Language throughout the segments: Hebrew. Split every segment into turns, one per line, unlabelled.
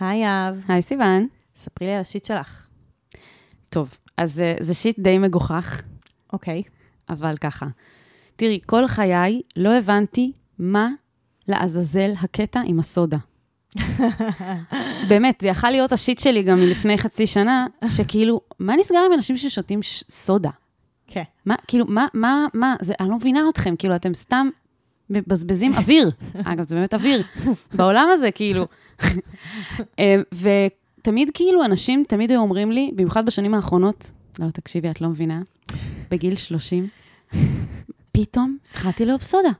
היי אהב,
היי סיוון.
ספרי לי על השיט שלך.
טוב, אז אה, זה שיט די מגוחך,
אוקיי.
אבל ככה. תראי, כל חיי לא הבנתי מה לעזאזל הקטע עם הסודה. באמת, זה יכול להיות השיט שלי גם מלפני חצי שנה, שכאילו, מה נסגר עם אנשים ששותים סודה?
כן.
מה, כאילו, מה, מה, מה, זה, אני לא מבינה אתכם, כאילו, אתם סתם מבזבזים אוויר. אגב, זה באמת אוויר. בעולם הזה, כאילו. אה, ותמיד, כאילו, אנשים תמיד היו אומרים לי, במיוחד בשנים האחרונות, לא, תקשיבי, את לא מבינה, בגיל 30, פתאום התחלתי לאהוב סודה.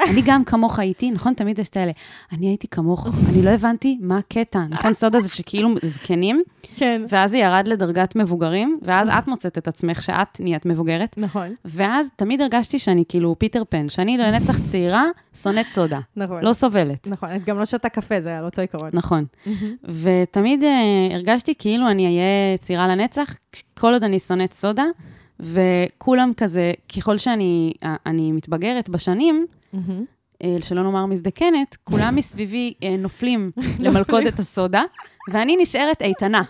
אני גם כמוך הייתי, נכון? תמיד יש את האלה. אני הייתי כמוך, אני לא הבנתי מה הקטע. נכון, סודה זה שכאילו זקנים,
כן.
ואז זה ירד לדרגת מבוגרים, ואז את מוצאת את עצמך שאת נהיית מבוגרת,
נכון.
ואז תמיד הרגשתי שאני כאילו פיטר פן, שאני לנצח צעירה, שונאת סודה,
נכון.
לא סובלת.
נכון, את גם לא שותה קפה, זה על אותו עיקרון.
נכון. ותמיד אה, הרגשתי כאילו אני אהיה צעירה לנצח, כל עוד אני שונאת סודה, וכולם כזה, ככל שאני אני מתבגרת בשנים. אה, שלא נאמר מזדקנת, כולם מסביבי אה, נופלים למלכודת הסודה, ואני נשארת איתנה,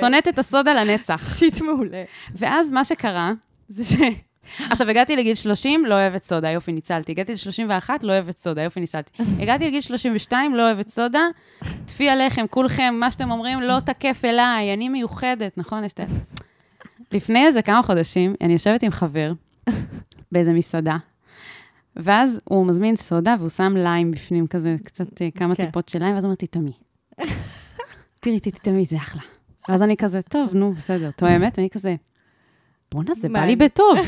שונאת את הסודה לנצח.
שיט מעולה.
ואז מה שקרה, זה ש... עכשיו, הגעתי לגיל 30, לא אוהבת סודה, יופי, ניצלתי. הגעתי ל-31, לא אוהבת סודה, יופי, ניצלתי. הגעתי לגיל 32, לא אוהבת סודה, טפי עליכם, כולכם, מה שאתם אומרים לא תקף אליי, אני מיוחדת, נכון? יש את ה... לפני איזה כמה חודשים, אני יושבת עם חבר באיזה מסעדה, ואז הוא מזמין סודה והוא שם ליים בפנים, כזה, קצת אה, כמה
כן.
טיפות של ליים, ואז הוא אומר, תטעמי. תראי, תטעמי, זה אחלה. ואז אני כזה, טוב, נו, בסדר, תואמת, ואני כזה, בואנה, זה בא? לי בטוב.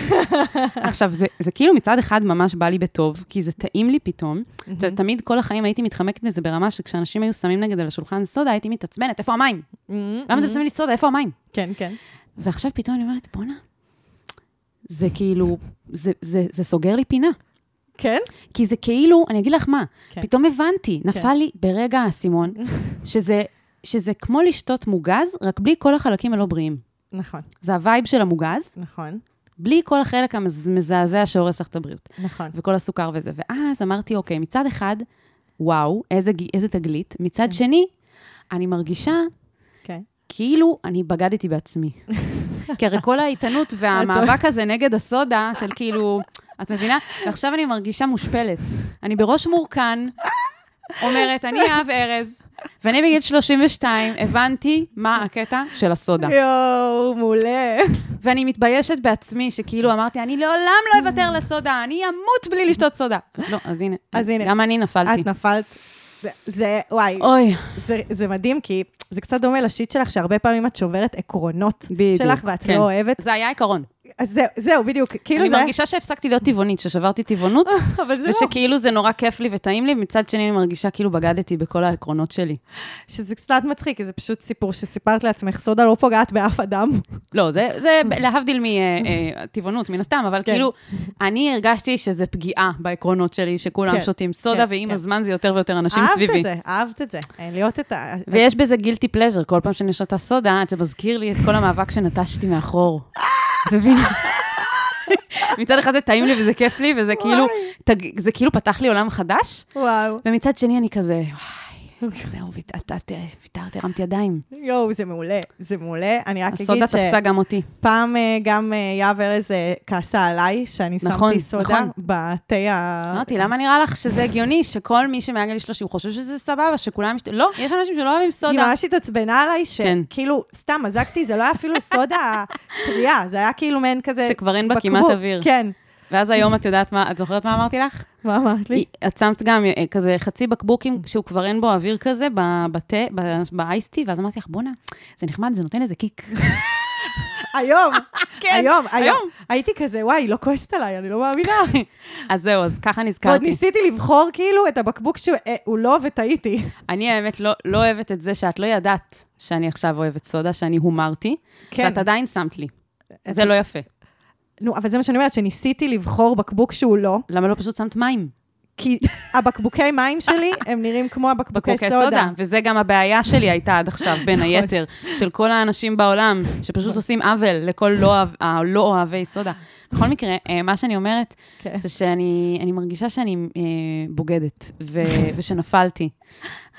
עכשיו, זה, זה כאילו מצד אחד ממש בא לי בטוב, כי זה טעים לי פתאום. עכשיו, תמיד כל החיים הייתי מתחמקת מזה ברמה שכשאנשים היו שמים נגד על השולחן סודה, הייתי מתעצבנת, איפה המים? למה אתם שמים לי סודה, איפה המים?
כן, כן.
ועכשיו פתאום אני אומרת, בואנה, זה כאילו, זה, זה, זה סוגר לי פינה.
כן?
כי זה כאילו, אני אגיד לך מה,
כן.
פתאום הבנתי, נפל
כן.
לי ברגע האסימון, שזה, שזה כמו לשתות מוגז, רק בלי כל החלקים הלא בריאים.
נכון,
זה ה vibe של המוגז,
נכון,
בלי כל החלק המזעזע שהורס לך את הבריאות,
נכון.
וכל הסוכר וזה. ואז אמרתי, אוקיי, מצד אחד, וואו, איזה, איזה תגלית, מצד שני, אני מרגישה
כן.
כאילו אני בגדתי בעצמי. כי הרי כל האיתנות והמאבק הזה נגד הסודה, של כאילו, את מבינה? ועכשיו אני מרגישה מושפלת. אני בראש מורכן, אומרת, אני אהב ארז, ואני בגיל 32 הבנתי מה הקטע של הסודה.
יואו, מעולה.
ואני מתביישת בעצמי, שכאילו אמרתי, אני לעולם לא אוותר לסודה, אני אמות בלי לשתות סודה. אז לא, אז הנה,
אז הנה.
גם אני נפלתי.
את נפלת. זה- זה, וואי,
אוי,
זה, זה מדהים, כי זה קצת דומה לשיט שלך, שהרבה פעמים את שוברת עקרונות
בדיוק.
שלך, ואת
כן.
לא אוהבת.
זה היה עיקרון.
אז זהו, זהו, בדיוק, כאילו
אני
זה...
מרגישה שהפסקתי להיות טבעונית, ששברתי טבעונות,
אבל זה לא,
ושכאילו זה נורא כיף לי וטעים לי, מצד שני אני מרגישה כאילו בגדתי בכל העקרונות שלי.
שזה קצת מצחיק, כי זה פשוט סיפור שסיפרת לעצמך, סודה לא פוגעת באף אדם.
לא, זה, זה להבדיל מטבעונות, מן הסתם, אבל
כן.
כאילו, אני הרגשתי שזה פגיעה בעקרונות שלי, שכולם
כן,
שותים סודה,
כן,
ועם
כן.
הזמן זה יותר ויותר אנשים
אהבת
סביבי.
את זה, אהבת את זה. אה, להיות את ה...
ויש בזה גילטי פלז'ר, כל פעם שאני שותה סודה, זה מזכיר לי את כל המאבק שנטשתי מאחור. מבין? מצד אחד זה טעים לי וזה כיף לי, וזה כאילו, זה כאילו פתח לי עולם חדש,
וואו,
ומצד שני אני כזה, וואי, זהו, את- את- ויתרת, הרמתי ידיים.
יואו, זה מעולה, זה מעולה. אני רק
הסודה
אגיד
תפסה גם אותי.
שפעם אה, גם אה, יהב ארז אה, כעסה עליי, שאני
נכון,
שמתי סודה
נכון.
בתה ה...
אמרתי, למה נראה לך שזה הגיוני שכל מי שמעל גיל 30 חושב שזה סבבה, שכולם... לא, יש אנשים שלא אוהבים
היא
סודה.
ממש התעצבנה עליי,
כן.
שכאילו, סתם מזגתי, זה לא היה אפילו סודה טריה, זה היה כאילו מעין כזה...
שכבר אין בה. כמעט אוויר.
כן.
ואז היום את יודעת מה, את זוכרת מה אמרתי לך?
מה אמרת לי?
את שמת גם אה, כזה חצי בקבוקים, שהוא כבר אין בו אוויר כזה, בתה, באייסטי, ואז אמרתי לך, בואנה, זה נחמד, זה נותן איזה קיק.
היום,
כן,
היום, היום. הייתי כזה, וואי, היא לא כועסת עליי, אני לא מאמינה.
אז זהו, אז ככה
ועוד
נזכרתי.
ניסיתי לבחור כאילו את הבקבוק שהוא לא, וטעיתי.
אני האמת לא, לא אוהבת את זה שאת לא ידעת שאני עכשיו אוהבת סודה, שאני הומרתי,
כן.
ואת עדיין שמת לי. זה לא יפה.
נו, אבל זה מה שאני אומרת, שניסיתי לבחור בקבוק שהוא לא,
למה לא פשוט שמת מים?
כי הבקבוקי מים שלי, הם נראים כמו הבקבוקי
בקבוקי
סודה.
סודה. וזה גם הבעיה שלי הייתה עד עכשיו, בין
נכון.
היתר, של כל האנשים בעולם, שפשוט עושים עוול לכל לא אוהב- הלא אוהבי סודה. בכל מקרה, אה, מה שאני אומרת,
כן.
זה שאני אני מרגישה שאני אה, בוגדת, ו- ושנפלתי.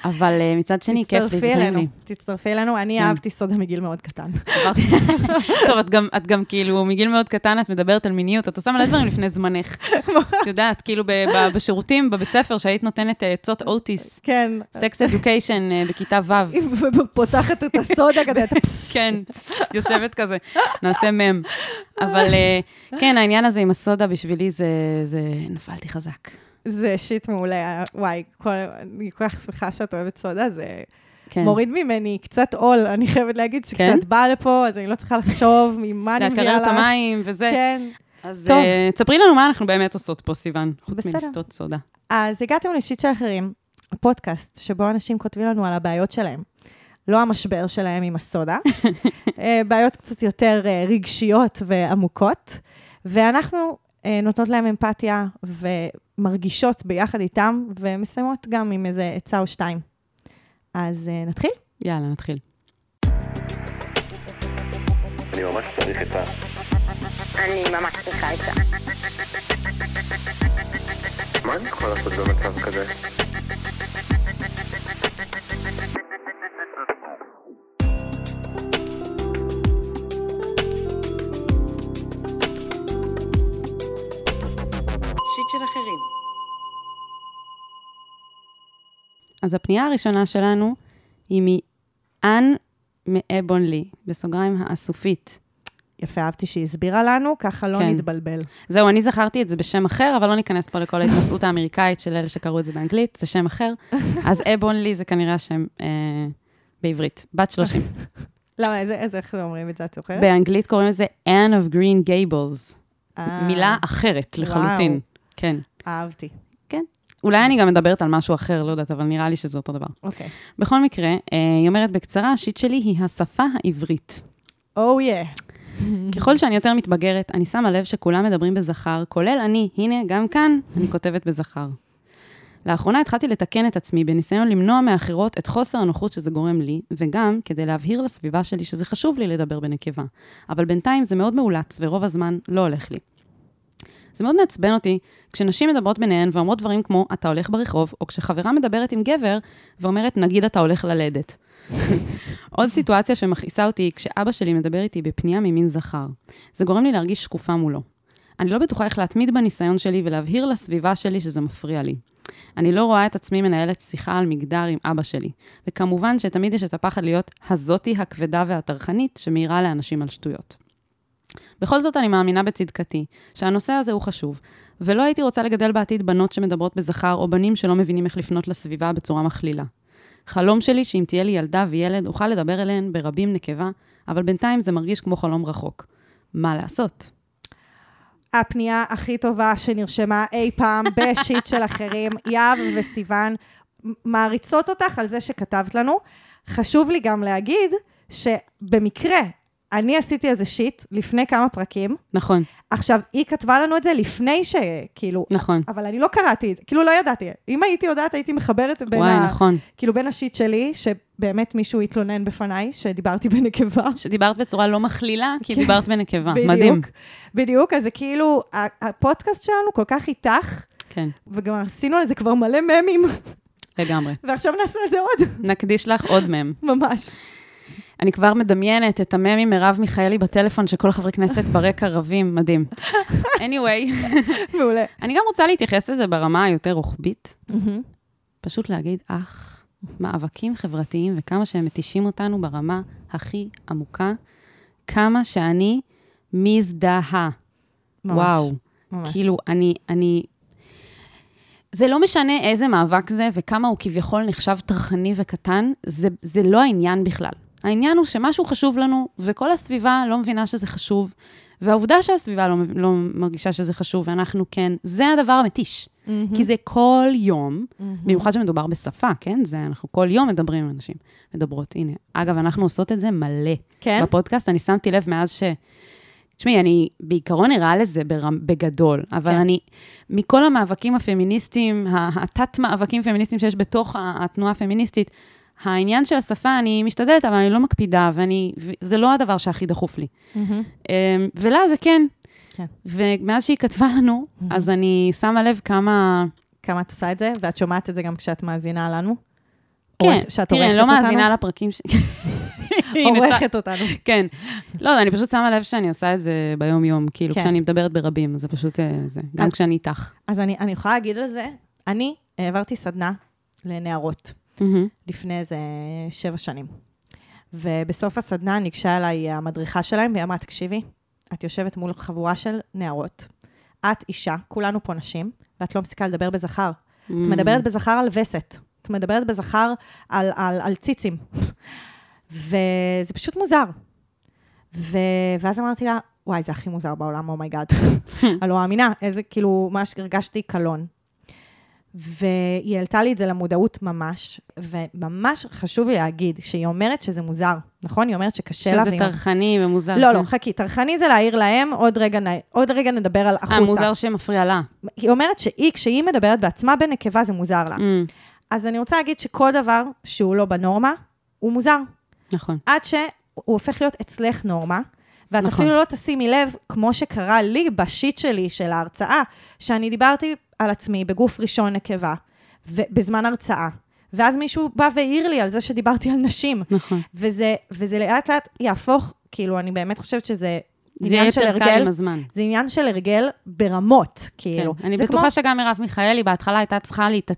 אבל אה, מצד שני, כיף לי,
תצטרפי אלינו,
לי.
תצטרפי אלינו. אני
כן.
אהבתי סודה מגיל מאוד קטן.
טוב, את גם, את כאילו, מגיל מאוד קטן את מדברת על מיניות, את עושה מלא דברים לפני זמנך. את יודעת, כאילו ב- ב- בשירותים, בבית ספר, שהיית נותנת אה, עצות אוטיס,
כן.
סקס אדיוקיישן אה, בכיתה ו'.
ופותחת את הסודה כזה, אתה פסש.
כן, יושבת כזה, נעשה מם. אבל כן, העניין הזה עם הסודה בשבילי זה, זה, נפלתי חזק.
זה שיט מעולה. וואי, כל- אני כל כך שמחה שאת אוהבת סודה, זה
כן.
מוריד ממני קצת עול. אני חייבת להגיד שכשאת באה לפה, אז אני לא צריכה לחשוב ממה אני מביאה לך.
להקרר את המים וזה.
כן.
אז
טוב.
אה, תספרי לנו מה אנחנו באמת עושות פה, סיוון, חוץ. מלשתות סודה.
אז הגעתם לשיט של אחרים, הפודקאסט, שבו אנשים כותבים לנו על הבעיות שלהם. לא המשבר שלהם עם הסודה, אה, בעיות קצת יותר אה, רגשיות ועמוקות, ואנחנו נותנות להם אמפתיה ומרגישות ביחד איתם, ומסיימות גם עם איזה עצה או שתיים. אז אה, נתחיל?
יאללה, נתחיל.
אני ממש צריך את ה...
אני ממש צריכה את זה.
מה אני יכול לעשות במצב כזה?
שיט של אחרים. אז הפנייה הראשונה שלנו היא מאן מאבונלי, בסוגריים האסופית.
יפה, אהבתי שהיא הסבירה לנו, ככה לא
כן.
נתבלבל.
זהו, אני זכרתי את זה בשם אחר, אבל לא ניכנס פה לכל ההתנסות האמריקאית של אלה שקראו את זה באנגלית, זה שם אחר. אז אבונלי זה כנראה השם אה, בעברית, בת 30.
למה, איזה, איזה, איך אומרים את זה, את זוכרת?
באנגלית קוראים לזה Anne of Green Gables.
אה,
מילה אחרת לחלוטין. כן.
אהבתי.
אולי אני גם מדברת על משהו אחר, לא יודעת, אבל נראה לי שזה אותו דבר.
אוקיי.
בכל מקרה, אה, היא אומרת בקצרה, השיט שלי היא השפה העברית.
או יא.
ככל שאני יותר מתבגרת, אני שמה לב שכולם מדברים בזכר, כולל אני. הנה, גם כאן אני כותבת בזכר. לאחרונה התחלתי לתקן את עצמי בניסיון למנוע מאחרות את חוסר הנוחות שזה גורם לי, וגם כדי להבהיר לסביבה שלי שזה חשוב לי לדבר בנקבה. אבל בינתיים זה מאוד מאולץ, ורוב הזמן לא הולך לי. זה מאוד מעצבן אותי כשנשים מדברות ביניהן ואומרות דברים כמו, אתה הולך ברחוב, או כשחברה מדברת עם גבר ואומרת, נגיד אתה הולך ללדת. עוד סיטואציה שמכעיסה אותי היא כשאבא שלי מדבר איתי בפנייה ממין זכר. זה גורם לי להרגיש שקופה מולו. אני לא בטוחה איך להתמיד בניסיון שלי ולהבהיר לסביבה שלי שזה מפריע לי. אני לא רואה את עצמי מנהלת שיחה על מגדר עם אבא שלי, וכמובן שתמיד יש את הפחד להיות הזאתי הכבדה והטרחנית שמעירה לאנשים על שטויות. בכל זאת אני מאמינה בצדקתי, שהנושא הזה הוא חשוב, ולא הייתי רוצה לגדל בעתיד בנות שמדברות בזכר, או בנים שלא מבינים איך לפנות לסביבה בצורה מכלילה. חלום שלי שאם תהיה לי ילדה וילד, אוכל לדבר אליהן ברבים נקבה, אבל בינתיים זה מרגיש כמו חלום רחוק. מה לעשות?
הפנייה הכי טובה שנרשמה אי פעם בשיט של אחרים. יהב וסיוון מעריצות אותך על זה שכתבת לנו. חשוב לי גם להגיד שבמקרה, אני עשיתי איזה שיט לפני כמה פרקים.
נכון,
עכשיו, היא כתבה לנו את זה לפני ש... כאילו...
נכון.
אבל אני לא קראתי את זה, כאילו לא ידעתי. אם הייתי יודעת, הייתי מחברת בין,
וואי,
ה...
נכון.
כאילו בין השיט שלי, שבאמת מישהו התלונן בפניי, שדיברתי בנקבה.
שדיברת בצורה לא מכלילה, כי
כן.
דיברת בנקבה.
בדיוק.
מדהים.
בדיוק, אז זה כאילו, הפודקאסט שלנו כל כך איתך,
כן,
וגם עשינו על זה כבר מלא ממים,
לגמרי.
ועכשיו נעשה על זה עוד,
נקדיש לך עוד מם.
ממש.
אני כבר מדמיינת את המם עם מרב מיכאלי בטלפון, שכל חברי כנסת ברקע רבים, מדהים. anyway,
מעולה.
אני גם רוצה להתייחס לזה ברמה היותר רוחבית. פשוט להגיד, אך, מאבקים חברתיים וכמה שהם מתישים אותנו ברמה הכי עמוקה, כמה שאני מזדהה.
ממש.
וואו.
ממש.
כאילו, אני, אני... זה לא משנה איזה מאבק זה וכמה הוא כביכול נחשב טרחני וקטן, זה, זה לא העניין בכלל. העניין הוא שמשהו חשוב לנו, וכל הסביבה לא מבינה שזה חשוב, והעובדה שהסביבה לא, לא מרגישה שזה חשוב, ואנחנו כן, זה הדבר המתיש.
מהמם.
כי זה כל יום,
מהמם.
במיוחד שמדובר בשפה, כן? זה, אנחנו כל יום מדברים עם אנשים, מדברות. הנה, אגב, אנחנו עושות את זה מלא.
כן?
בפודקאסט, אני שמתי לב מאז ש... תשמעי, אני בעיקרון ערה לזה ברמ, בגדול, אבל
כן.
אני, מכל המאבקים הפמיניסטיים, התת-מאבקים פמיניסטיים שיש בתוך התנועה הפמיניסטית, העניין של השפה, אני משתדלת, אבל אני לא מקפידה, ואני, זה לא הדבר שהכי דחוף לי. אמ, ולה זה כן.
כן.
ומאז שהיא כתבה לנו, אז אני שמה לב כמה...
כמה את עושה את זה, ואת שומעת את זה גם כשאת מאזינה לנו.
כן, תראי, אני לא? מאזינה לפרקים ש...
עורכת אותנו.
כן. לא, אני פשוט שמה לב שאני עושה את זה ביום-יום, כאילו,
כן.
כשאני מדברת ברבים, זה פשוט אה, זה, גם כשאני איתך.
אז אני, אני יכולה להגיד על זה, אני העברתי סדנה לנערות
מהמם.
לפני איזה שבע שנים. ובסוף הסדנה ניגשה אליי המדריכה שלהם, והיא אמרה, תקשיבי, את יושבת מול חבורה של נערות. את אישה, כולנו פה נשים, ואת לא מפסיקה לדבר בזכר. את מדברת בזכר על וסת. את מדברת בזכר על, על, על ציצים. וזה פשוט מוזר. ו... ואז אמרתי לה, וואי, זה הכי מוזר בעולם, oh my God. אני לא מאמינה, איזה, כאילו, ממש הרגשתי קלון. והיא העלתה לי את זה למודעות ממש, וממש חשוב לי להגיד שהיא אומרת שזה מוזר, נכון? היא אומרת שקשה לה.
שזה
והיא-
טרחני ומוזר.
לא,
כן.
לא, חכי, טרחני זה להעיר להם, עוד רגע, עוד רגע נדבר על החוצה.
אה, מוזר שמפריע לה.
היא אומרת שהיא, כשהיא מדברת בעצמה בנקבה, זה מוזר לה.
Mm,
אז אני רוצה להגיד שכל דבר שהוא לא בנורמה, הוא מוזר.
נכון.
עד שהוא הופך להיות אצלך נורמה, ואת
נכון.
אפילו לא תשימי לב, כמו שקרה לי בשיט שלי של ההרצאה, שאני דיברתי על עצמי בגוף ראשון נקבה, בזמן הרצאה. ואז מישהו בא והעיר לי על זה שדיברתי על נשים.
נכון.
וזה, וזה לאט לאט יהפוך, כאילו, אני באמת חושבת שזה
זה יהיה
עניין של
יותר קל
הרגל.
עם הזמן.
זה עניין של הרגל ברמות, כאילו.
כן. אני
זה
בטוחה
כמו-
שגם מרב מיכאלי בהתחלה הייתה צריכה להת...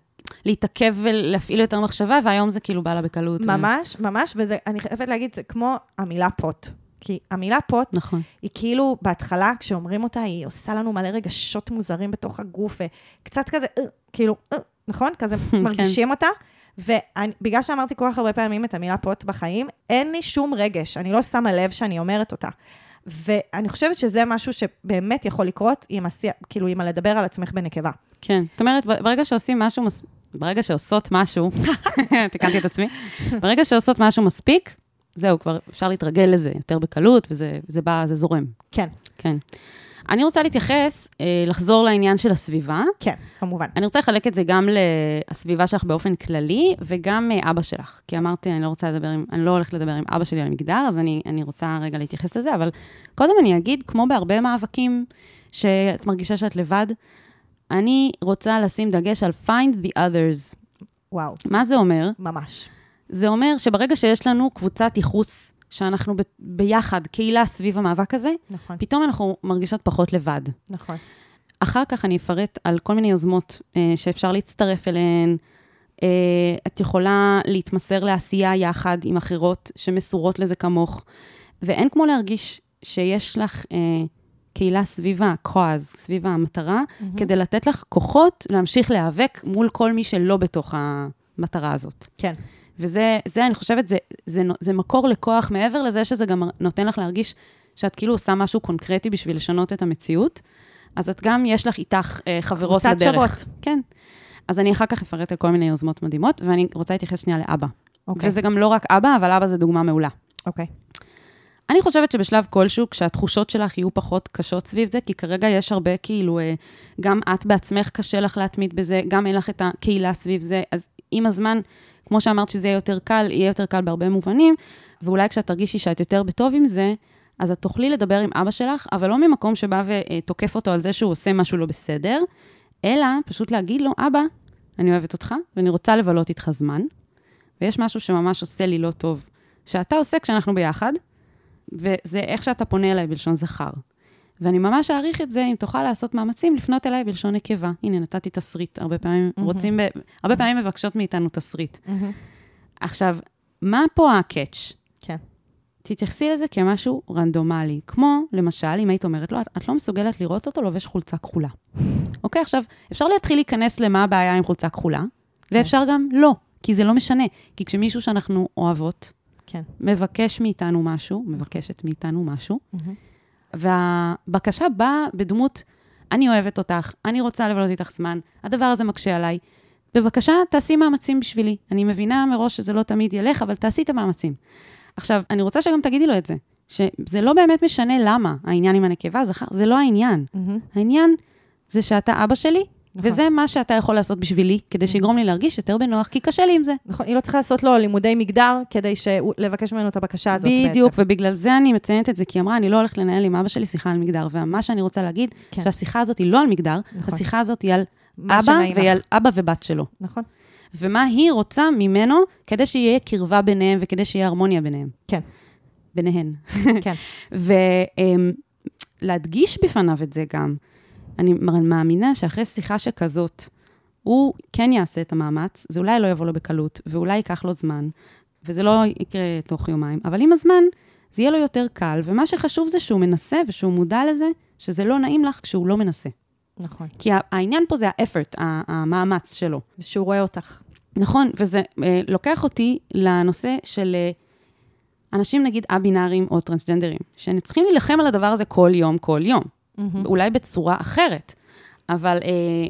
להתעכב ולהפעיל יותר מחשבה, והיום זה כאילו בא לה בקלות. ו-
ממש, ממש, ואני חייבת להגיד, זה כמו המילה פוט. כי המילה פוט,
נכון.
היא כאילו, בהתחלה, כשאומרים אותה, היא עושה לנו מלא רגשות מוזרים בתוך הגוף, וקצת כזה, "אה", כאילו, "אה", נכון? כזה מרגישים אותה. ובגלל שאמרתי כל כך הרבה פעמים את המילה פוט בחיים, אין לי שום רגש, אני לא שמה לב שאני אומרת אותה. ואני חושבת שזה משהו שבאמת יכול לקרות עם השיח, כאילו, עם הלדבר על עצמך בנקבה.
כן. זאת אומרת, ברגע שעושים משהו, מס... ברגע שעושות משהו, תיקנתי את עצמי, ברגע שעושות משהו מספיק, זהו, כבר אפשר להתרגל לזה יותר בקלות, וזה וזה בא, זה זורם.
כן,
כן. אני רוצה להתייחס, אה, לחזור לעניין של הסביבה.
כן, כמובן.
אני רוצה לחלק את זה גם לסביבה שלך באופן כללי, וגם אה, אבא שלך. כי אמרתי, אני לא רוצה לדבר עם, אני לא הולכת לדבר עם אבא שלי על מגדר, אז אני, אני רוצה רגע להתייחס לזה, אבל קודם אני אגיד, כמו בהרבה מאבקים שאת מרגישה שאת לבד, אני רוצה לשים דגש על find the others.
וואו,
מה זה אומר?
ממש.
זה אומר שברגע שיש לנו קבוצת ייחוס, שאנחנו ב- ביחד, קהילה סביב המאבק הזה,
נכון,
פתאום אנחנו מרגישות פחות לבד.
נכון.
אחר כך אני אפרט על כל מיני יוזמות אה, שאפשר להצטרף אליהן. אה, את יכולה להתמסר לעשייה יחד עם אחרות שמסורות לזה כמוך, ואין כמו להרגיש שיש לך אה, קהילה סביב ה-cause, סביב המטרה, mm-hmm. כדי לתת לך כוחות להמשיך להיאבק מול כל מי שלא בתוך המטרה הזאת.
כן,
וזה, זה, אני חושבת, זה, זה, זה מקור לכוח מעבר לזה שזה גם נותן לך להרגיש שאת כאילו עושה משהו קונקרטי בשביל לשנות את המציאות. אז את גם, יש לך איתך אה, חברות
קבוצת
לדרך.
שוות.
כן. אז אני אחר כך אפרט על כל מיני יוזמות מדהימות, ואני רוצה להתייחס שנייה לאבא.
אוקיי.
וזה גם לא רק אבא, אבל אבא זה דוגמה מעולה.
אוקיי.
אני חושבת שבשלב כלשהו, כשהתחושות שלך יהיו פחות קשות סביב זה, כי כרגע יש הרבה, כאילו, אה, גם את בעצמך קשה לך להתמיד בזה, גם אין לך את הקהילה סביב זה, אז עם הזמן, כמו שאמרת שזה יהיה יותר קל, יהיה יותר קל בהרבה מובנים, ואולי כשאת תרגישי שאת יותר בטוב עם זה, אז את תוכלי לדבר עם אבא שלך, אבל לא ממקום שבא ותוקף אותו על זה שהוא עושה משהו לא בסדר, אלא פשוט להגיד לו, אבא, אני אוהבת אותך, ואני רוצה לבלות איתך זמן, ויש משהו שממש עושה לי לא טוב, שאתה עושה כשאנחנו ביחד, וזה איך שאתה פונה אליי בלשון זכר. ואני ממש אעריך את זה אם תוכל לעשות מאמצים לפנות אליי בלשון נקבה. הנה, נתתי תסריט. הרבה פעמים
מהמם.
רוצים, ב... הרבה פעמים מבקשות מאיתנו תסריט.
מהמם.
עכשיו, מה פה הקאץ'?
כן.
תתייחסי לזה כמשהו רנדומלי. כמו, למשל, אם היית אומרת לו, "את- את לא מסוגלת לראות אותו לובש חולצה כחולה. אוקיי, עכשיו, אפשר להתחיל להיכנס למה הבעיה עם חולצה כחולה, ואפשר גם לא, כי זה לא משנה. כי כשמישהו שאנחנו אוהבות,
כן.
מבקש מאיתנו משהו, מבקשת מאיתנו משהו,
מהמם.
והבקשה באה בדמות, אני אוהבת אותך, אני רוצה לבלות איתך זמן, הדבר הזה מקשה עליי. בבקשה, תעשי מאמצים בשבילי. אני מבינה מראש שזה לא תמיד ילך, אבל תעשי את המאמצים. עכשיו, אני רוצה שגם תגידי לו את זה, שזה לא באמת משנה למה העניין עם הנקבה, זכר, זה לא העניין.
מהמם.
העניין זה שאתה אבא שלי,
נכון.
וזה מה שאתה יכול לעשות בשבילי, כדי שיגרום לי להרגיש יותר בנוח, כי קשה לי עם זה.
נכון, היא לא צריכה לעשות לו לימודי מגדר כדי לבקש ממנו את הבקשה הזאת
בדיוק,
בעצם.
ובגלל זה אני מציינת את זה, כי היא אמרה, אני לא הולכת לנהל עם אבא שלי שיחה על מגדר, ומה שאני רוצה להגיד,
כן.
שהשיחה הזאת היא לא על מגדר,
נכון.
השיחה הזאת היא על אבא והיא. על אבא ובת שלו.
נכון.
ומה היא רוצה ממנו כדי שיהיה קרבה ביניהם וכדי שיהיה הרמוניה ביניהם.
כן.
ביניהן.
כן.
ולהדגיש בפניו את זה גם. אני מאמינה שאחרי שיחה שכזאת, הוא כן יעשה את המאמץ, זה אולי לא יבוא לו בקלות, ואולי ייקח לו זמן, וזה לא יקרה תוך יומיים, אבל עם הזמן זה יהיה לו יותר קל, ומה שחשוב זה שהוא מנסה ושהוא מודע לזה, שזה לא נעים לך כשהוא לא מנסה.
נכון.
כי העניין פה זה האפרט, המאמץ שלו.
שהוא רואה אותך.
נכון, וזה אה, לוקח אותי לנושא של אה, אנשים, נגיד, א-בינאריים או טרנסג'נדרים, שצריכים להילחם על הדבר הזה כל יום, כל יום.
Mm-hmm.
אולי בצורה אחרת, אבל אה,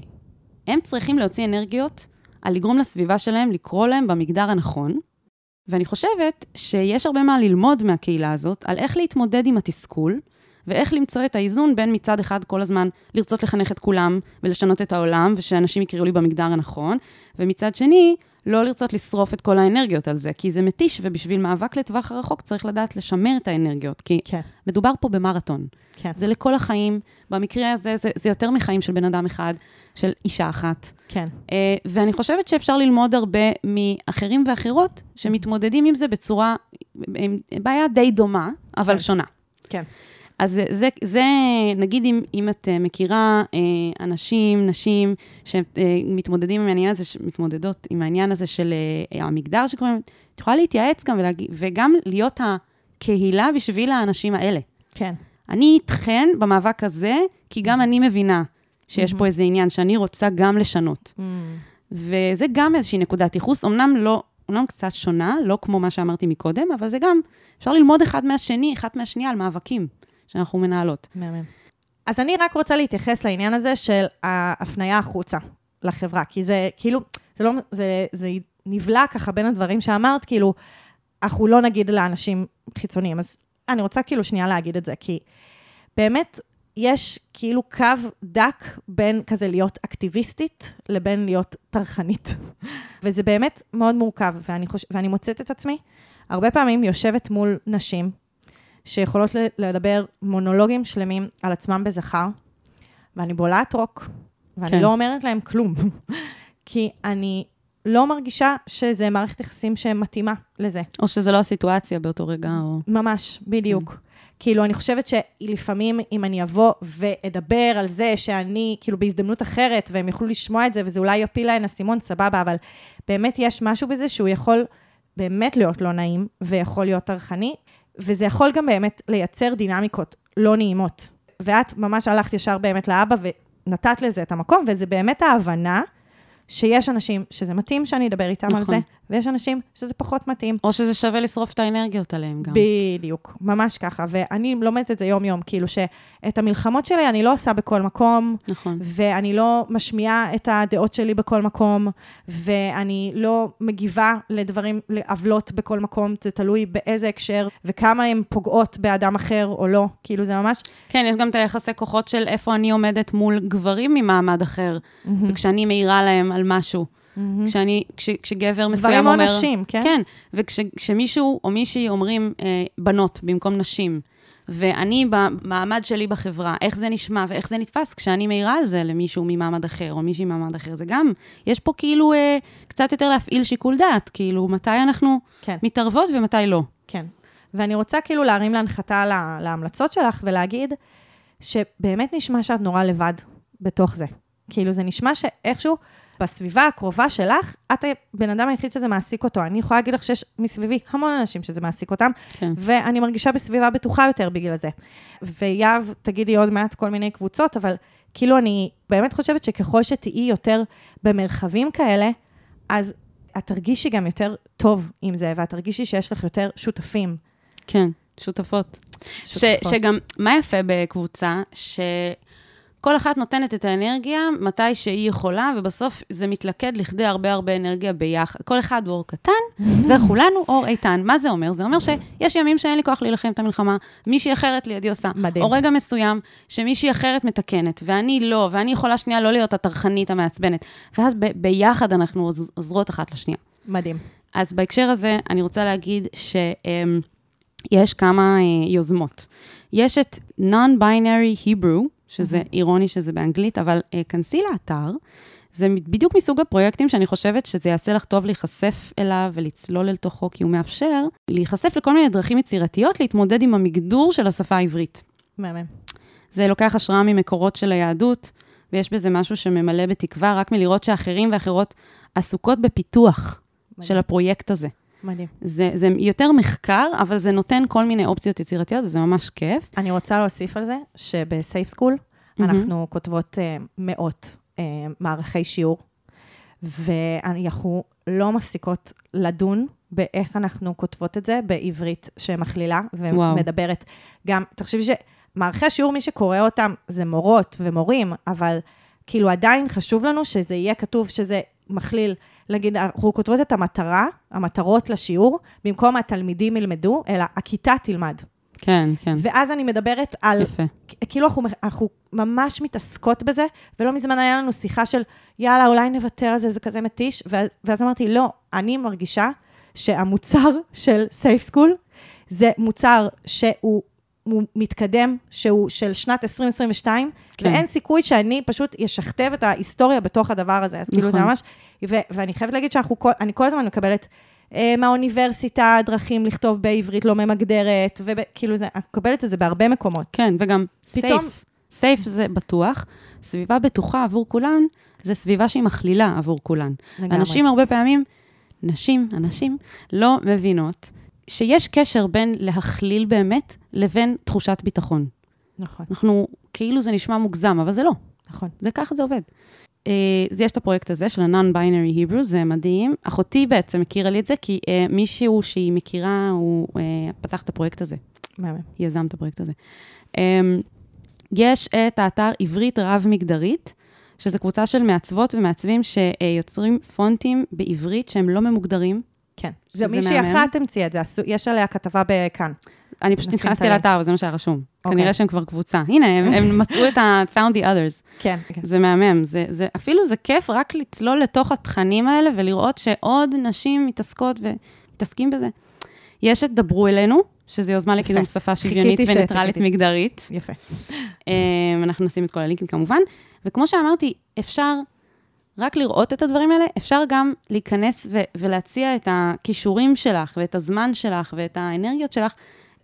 הם צריכים להוציא אנרגיות על לגרום לסביבה שלהם לקרוא להם במגדר הנכון, ואני חושבת שיש הרבה מה ללמוד מהקהילה הזאת על איך להתמודד עם התסכול, ואיך למצוא את האיזון בין מצד אחד כל הזמן לרצות לחנך את כולם ולשנות את העולם, ושאנשים יקראו לי במגדר הנכון, ומצד שני, לא לרצות לשרוף את כל האנרגיות על זה, כי זה מתיש, ובשביל מאבק לטווח הרחוק צריך לדעת לשמר את האנרגיות, כי
כן.
מדובר פה במרתון.
כן.
זה לכל החיים, במקרה הזה זה, זה יותר מחיים של בן אדם אחד, של אישה אחת.
כן.
Uh, ואני חושבת שאפשר ללמוד הרבה מאחרים ואחרות שמתמודדים עם זה בצורה, עם בעיה די דומה, אבל
כן.
שונה.
כן.
אז זה, זה, זה נגיד אם, אם את uh, מכירה uh, אנשים, נשים, שמתמודדים עם העניין הזה, מתמודדות עם העניין הזה של המגדר שקוראים, את יכולה להתייעץ גם ולהגיד, וגם להיות הקהילה בשביל האנשים האלה.
כן.
אני איתכן במאבק הזה, כי גם אני מבינה שיש פה איזה עניין שאני רוצה גם לשנות.
Mm.
וזה גם איזושהי נקודת ייחוס, אמנם לא, אמנם קצת שונה, לא כמו מה שאמרתי מקודם, אבל זה גם, אפשר ללמוד אחד מהשני, אחת מהשנייה על מאבקים שאנחנו מנהלות.
מהמם. אז אני רק רוצה להתייחס לעניין הזה של ההפניה החוצה לחברה, כי זה כאילו, זה לא, זה, זה נבלע ככה בין הדברים שאמרת, כאילו, אנחנו לא נגיד לאנשים חיצוניים. אז אני רוצה כאילו שנייה להגיד את זה, כי באמת יש כאילו קו דק בין כזה להיות אקטיביסטית לבין להיות טרחנית. וזה באמת מאוד מורכב, ואני, חוש... ואני מוצאת את עצמי הרבה פעמים יושבת מול נשים שיכולות לדבר מונולוגים שלמים על עצמם בזכר, ואני בולעת רוק, ואני
כן.
לא אומרת להם כלום, כי אני לא מרגישה שזה מערכת יחסים שמתאימה לזה.
או שזה לא הסיטואציה באותו רגע, או...
ממש, בדיוק. כאילו, אני חושבת שלפעמים, אם אני אבוא ואדבר על זה שאני, כאילו, בהזדמנות אחרת, והם יוכלו לשמוע את זה, וזה אולי יפיל להן אסימון, סבבה, אבל באמת יש משהו בזה שהוא יכול באמת להיות לא נעים, ויכול להיות טרחני, וזה יכול גם באמת לייצר דינמיקות לא נעימות. ואת ממש הלכת ישר באמת לאבא ונתת לזה את המקום, וזה באמת ההבנה שיש אנשים שזה מתאים שאני אדבר איתם על
נכון.
זה, ויש אנשים שזה פחות מתאים.
או שזה שווה לשרוף את האנרגיות עליהם גם.
בדיוק, ממש ככה. ואני לומדת את זה יום-יום, כאילו שאת המלחמות שלי אני לא עושה בכל מקום,
נכון.
ואני לא משמיעה את הדעות שלי בכל מקום, ואני לא מגיבה לדברים, לעוולות בכל מקום, זה תלוי באיזה הקשר, וכמה הן פוגעות באדם אחר או לא. כאילו זה ממש...
כן, יש גם את היחסי כוחות של איפה אני עומדת מול גברים ממעמד אחר, וכשאני מעירה להם על משהו. כשאני, כש, כשגבר מסוים
גברים או
אומר...
נשים, כן?
כן, וכשמישהו או מישהי אומרים אה, בנות במקום נשים, ואני במעמד שלי בחברה, איך זה נשמע ואיך זה נתפס כשאני מעירה על זה למישהו ממעמד אחר או מישהי ממעמד אחר, זה גם, יש פה כאילו אה, קצת יותר להפעיל שיקול דעת, כאילו מתי אנחנו
כן.
מתערבות ומתי לא.
כן. ואני רוצה כאילו להרים להנחתה לה, להמלצות שלך ולהגיד שבאמת נשמע שאת נורא לבד בתוך זה. כאילו, זה נשמע שאיכשהו בסביבה הקרובה שלך, את הבן אדם היחיד שזה מעסיק אותו. אני יכולה להגיד לך שיש מסביבי המון אנשים שזה מעסיק אותם,
כן.
ואני מרגישה בסביבה בטוחה יותר בגלל זה. ויהב, תגידי עוד מעט כל מיני קבוצות, אבל כאילו אני באמת חושבת שככל שתהיי יותר במרחבים כאלה, אז את תרגישי גם יותר טוב עם זה, ואת תרגישי שיש לך יותר שותפים.
כן, שותפות. ש,
שותפות.
שגם, מה יפה בקבוצה? שכל אחת נותנת את האנרגיה מתי שהיא יכולה, ובסוף זה מתלכד לכדי הרבה הרבה אנרגיה ביחד. כל אחד הוא אור קטן, וכולנו אור איתן. מה זה אומר? זה אומר שיש ימים שאין לי כוח להילחם את המלחמה, מישהי אחרת לידי עושה.
מדהים.
או רגע מסוים שמישהי אחרת מתקנת, ואני לא, ואני יכולה שנייה לא להיות הטרחנית המעצבנת. ואז ב- ביחד אנחנו עוז- עוזרות אחת לשנייה.
מדהים.
אז בהקשר הזה, אני רוצה להגיד שיש כמה אה, יוזמות. יש את Non-Binary Hebrew, שזה אירוני שזה באנגלית, אבל אה, כנסי לאתר זה בדיוק מסוג הפרויקטים שאני חושבת שזה יעשה לך טוב להיחשף אליו ולצלול אל תוכו, כי הוא מאפשר להיחשף לכל מיני דרכים יצירתיות להתמודד עם המגדור של השפה העברית.
מהמם.
זה לוקח השראה ממקורות של היהדות, ויש בזה משהו שממלא בתקווה, רק מלראות שאחרים ואחרות עסוקות בפיתוח
מדהים.
של הפרויקט הזה.
מדהים.
זה, זה יותר מחקר, אבל זה נותן כל מיני אופציות יצירתיות, וזה ממש כיף.
אני רוצה להוסיף על זה, שבסייף סקול
מהמם.
אנחנו כותבות uh, מאות uh, מערכי שיעור, ואנחנו לא מפסיקות לדון באיך אנחנו כותבות את זה בעברית שמכלילה
וואו.
ומדברת. גם, תחשבי שמערכי השיעור, מי שקורא אותם זה מורות ומורים, אבל כאילו עדיין חשוב לנו שזה יהיה כתוב שזה מכליל. נגיד, אנחנו כותבות את המטרה, המטרות לשיעור, במקום התלמידים ילמדו, אלא הכיתה תלמד.
כן, כן,
ואז אני מדברת על,
יפה.
כאילו אנחנו, אנחנו ממש מתעסקות בזה, ולא מזמן היה לנו שיחה של, יאללה, אולי נוותר על זה, זה כזה מתיש, ואז, ואז אמרתי, לא, אני מרגישה שהמוצר של סייף סקול, זה מוצר שהוא הוא מתקדם, שהוא של שנת 2022,
כן.
ואין סיכוי שאני פשוט אשכתב את ההיסטוריה בתוך הדבר הזה. אז נכון. כאילו זה
נכון.
ממש, ו, ואני חייבת להגיד שאנחנו, כל, אני כל הזמן מקבלת אה, מהאוניברסיטה דרכים לכתוב בעברית לא ממגדרת, וכאילו זה, אני מקבלת את זה בהרבה מקומות.
כן, וגם
פתאום-
סייף. סייף זה בטוח. סביבה בטוחה עבור כולן, זה סביבה שהיא מכלילה עבור כולן.
לגמרי.
אנשים הרבה פעמים, נשים, אנשים, לא מבינות שיש קשר בין להכליל באמת לבין תחושת ביטחון.
נכון,
אנחנו, כאילו זה נשמע מוגזם, אבל זה לא.
נכון.
זה ככה זה עובד. אה, אז יש את הפרויקט הזה של ה-Non-Binary Hebrew, זה מדהים. אחותי בעצם הכירה לי את זה, כי אה, מישהו שהיא מכירה, הוא אה, פתח את הפרויקט הזה,
מהמם.
יזם את הפרויקט הזה. אה, יש את האתר עברית רב-מגדרית, שזו קבוצה של מעצבות ומעצבים שיוצרים פונטים בעברית שהם לא ממוגדרים.
כן. זה מישהי. אחת המציאה את זה, יש עליה כתבה בכאן.
אני פשוט נכנסתי. לאתר, וזה מה שהיה רשום.
אוקיי.
כנראה שהם כבר קבוצה. הנה, הם, הם מצאו את ה-found the others.
כן, כן.
זה מהמם. זה, זה, אפילו זה כיף רק לצלול לתוך התכנים האלה ולראות שעוד נשים מתעסקות ומתעסקים בזה. יש את דברו אלינו, שזו יוזמה לקידום. שפה שוויונית וניטרלית. מגדרית.
יפה.
אה, אנחנו נשים את כל הלינקים כמובן. וכמו שאמרתי, אפשר רק לראות את הדברים האלה, אפשר גם להיכנס ו- ולהציע את הכישורים שלך ואת הזמן שלך ואת האנרגיות שלך,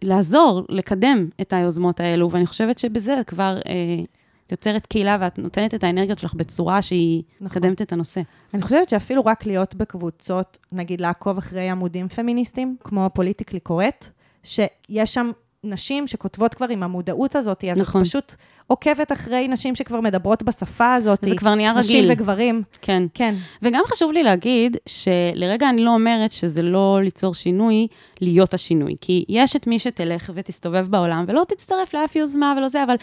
לעזור, לקדם את היוזמות האלו, ואני חושבת שבזה כבר אה, את יוצרת קהילה ואת נותנת את האנרגיות שלך בצורה שהיא
נכון.
מקדמת את הנושא.
אני חושבת שאפילו רק להיות בקבוצות, נגיד לעקוב אחרי עמודים פמיניסטיים, כמו פוליטיקלי קורט, שיש שם נשים שכותבות כבר עם המודעות הזאת, אז
נכון.
את פשוט עוקבת אחרי נשים שכבר מדברות בשפה הזאת.
זה כבר נהיה
נשים
רגיל.
וגברים.
כן.
כן,
וגם חשוב לי להגיד שלרגע אני לא אומרת שזה לא ליצור שינוי, להיות השינוי. כי יש את מי שתלך ותסתובב בעולם ולא תצטרף לאף יוזמה ולא זה, אבל